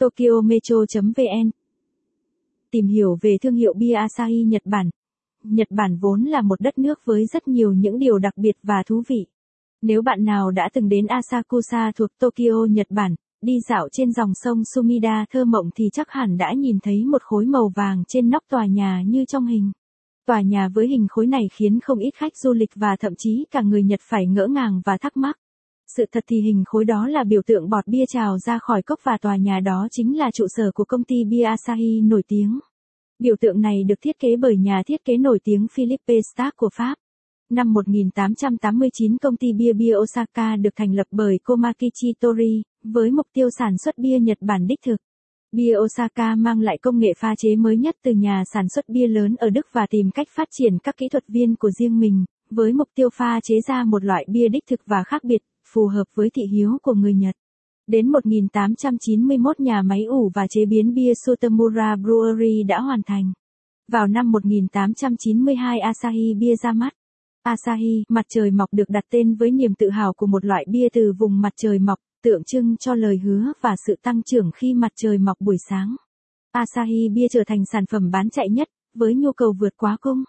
tokyometro.vn Tìm hiểu về thương hiệu bia Asahi Nhật Bản. Nhật Bản vốn là một đất nước với rất nhiều những điều đặc biệt và thú vị. Nếu bạn nào đã từng đến Asakusa thuộc Tokyo, Nhật Bản, đi dạo trên dòng sông Sumida thơ mộng thì chắc hẳn đã nhìn thấy một khối màu vàng trên nóc tòa nhà như trong hình. Tòa nhà với hình khối này khiến không ít khách du lịch và thậm chí cả người Nhật phải ngỡ ngàng và thắc mắc. Sự thật thì hình khối đó là biểu tượng bọt bia trào ra khỏi cốc và tòa nhà đó chính là trụ sở của công ty bia Asahi nổi tiếng. Biểu tượng này được thiết kế bởi nhà thiết kế nổi tiếng Philippe Stark của Pháp. Năm 1889 công ty bia bia Osaka được thành lập bởi Komakichi Tori, với mục tiêu sản xuất bia Nhật Bản đích thực. Bia Osaka mang lại công nghệ pha chế mới nhất từ nhà sản xuất bia lớn ở Đức và tìm cách phát triển các kỹ thuật viên của riêng mình, với mục tiêu pha chế ra một loại bia đích thực và khác biệt, phù hợp với thị hiếu của người Nhật. Đến 1891 nhà máy ủ và chế biến bia Sotomura Brewery đã hoàn thành. Vào năm 1892 Asahi bia ra mắt. Asahi, mặt trời mọc được đặt tên với niềm tự hào của một loại bia từ vùng mặt trời mọc, tượng trưng cho lời hứa và sự tăng trưởng khi mặt trời mọc buổi sáng. Asahi bia trở thành sản phẩm bán chạy nhất, với nhu cầu vượt quá cung.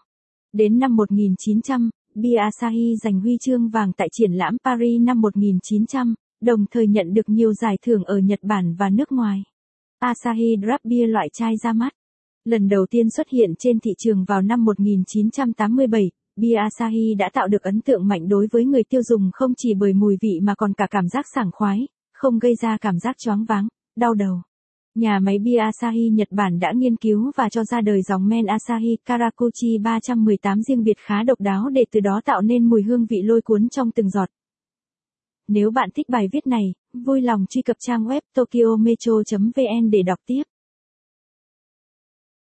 Đến năm 1900, bia Asahi giành huy chương vàng tại triển lãm Paris năm 1900, đồng thời nhận được nhiều giải thưởng ở Nhật Bản và nước ngoài. Asahi Draft Beer loại chai ra mắt. Lần đầu tiên xuất hiện trên thị trường vào năm 1987, bia Asahi đã tạo được ấn tượng mạnh đối với người tiêu dùng không chỉ bởi mùi vị mà còn cả cảm giác sảng khoái, không gây ra cảm giác choáng váng, đau đầu. Nhà máy bia Asahi Nhật Bản đã nghiên cứu và cho ra đời dòng men Asahi Karakuchi 318 riêng biệt khá độc đáo để từ đó tạo nên mùi hương vị lôi cuốn trong từng giọt. Nếu bạn thích bài viết này, vui lòng truy cập trang web tokyometro.vn để đọc tiếp.